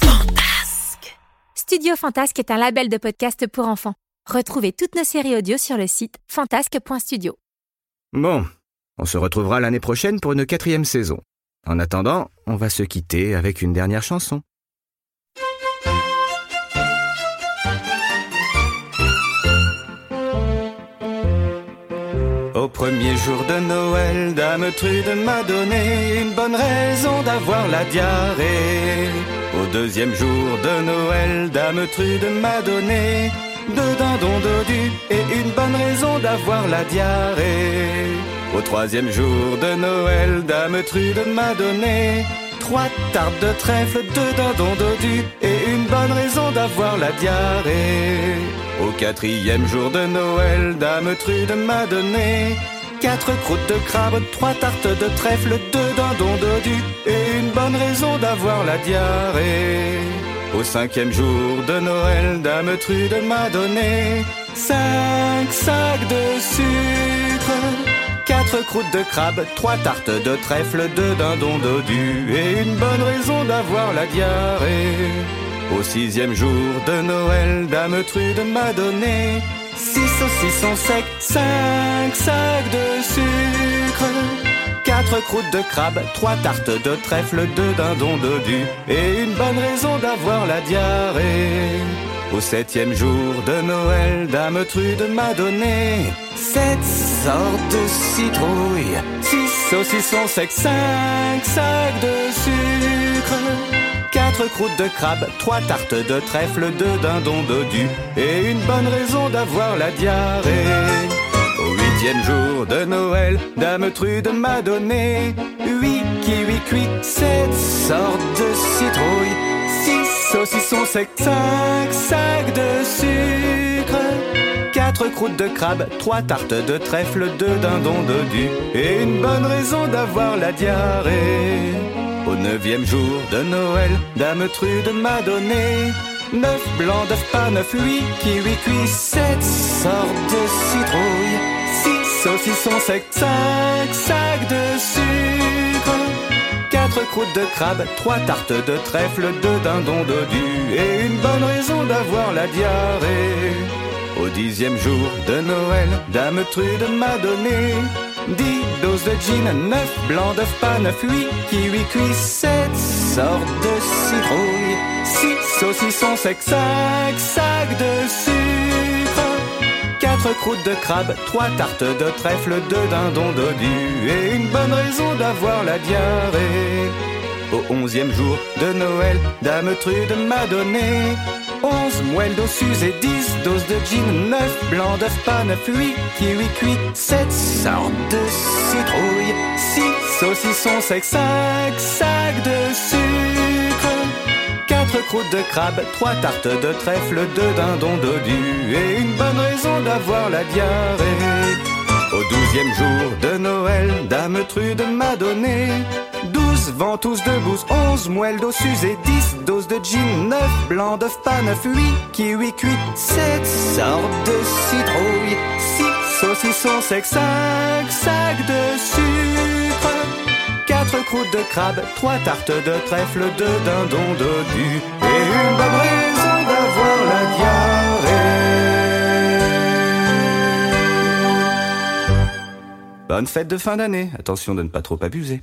Fantasque. Studio Fantasque est un label de podcast pour enfants. Retrouvez toutes nos séries audio sur le site fantasque.studio. Bon, on se retrouvera l'année prochaine pour une quatrième saison. En attendant, on va se quitter avec une dernière chanson. Au premier jour de Noël, Dame Trude m'a donné une bonne raison d'avoir la diarrhée. Au deuxième jour de Noël, Dame Trude m'a donné deux dindons dodus et une bonne raison d'avoir la diarrhée. Au troisième jour de Noël, Dame Trude m'a donné trois tartes de trèfle, deux dindons dodus et une bonne raison d'avoir la diarrhée. Au quatrième jour de Noël, Dame Trude m'a donné quatre croûtes de crabe, trois tartes de trèfle, deux dindons dodus et une bonne raison d'avoir la diarrhée. Au cinquième jour de Noël, Dame Trude m'a donné cinq sacs de sucre, quatre croûtes de crabe, trois tartes de trèfle, deux dindons dodus et une bonne raison d'avoir la diarrhée. Au sixième jour de Noël, Dame Trude m'a donné six saucissons secs, cinq sacs de sucre, quatre croûtes de crabe, trois tartes de trèfle, deux dindons dodus et une bonne raison d'avoir la diarrhée. Au septième jour de Noël, Dame Trude m'a donné sept sortes de citrouilles, six saucissons secs, cinq sacs de sucre. Quatre croûtes de crabe, trois tartes de trèfle, deux dindons dodus et une bonne raison d'avoir la diarrhée. Au huitième jour de Noël, Dame Trude m'a donné huit kiwis cuits, sept sortes de citrouilles, six saucissons secs, sacs de sucre. Quatre croûtes de crabe, trois tartes de trèfle, deux dindons dodus et une bonne raison d'avoir la diarrhée. Au neuvième jour de Noël, Dame Trude m'a donné neuf blancs d'œufs pas neuf, huit kiwis cuits, sept sortes de citrouilles, six saucissons secs, cinq sacs de sucre, quatre croûtes de crabe, trois tartes de trèfle, deux dindons dodus et une bonne raison d'avoir la diarrhée. Au dixième jour de Noël, Dame Trude m'a donné dix doses de gin, neuf blancs d'œufs pas neuf, huit kiwis cuits, sept sortes de citrouilles, six saucissons cinq sacs de sucre, quatre croûtes de crabe, trois tartes de trèfle, deux dindons dodus et une bonne raison d'avoir la diarrhée. Au onzième jour de Noël, Dame Trude m'a donné Onze moelles d'eau et dix doses de gin, neuf blancs d'œufs pas neuf, huit kiwis cuits, sept sortes de citrouilles, six saucissons secs, cinq sacs de sucre, quatre croûtes de crabe, trois tartes de trèfle, deux dindons dodus et une bonne raison d'avoir la diarrhée. Au douzième jour de Noël, Dame Trude m'a donné douze ventouses de bouse, onze moelles d'eau et dix doses de gin, neuf blancs d'œufs pas neuf, huit kiwis cuits, sept sortes de citrouilles, six saucissons secs, cinq sacs de sucre, quatre croûtes de crabe, trois tartes de trèfle, deux dindons dodus et une bonne raison d'avoir la diarrhée. Bonne fête de fin d'année. Attention de ne pas trop abuser.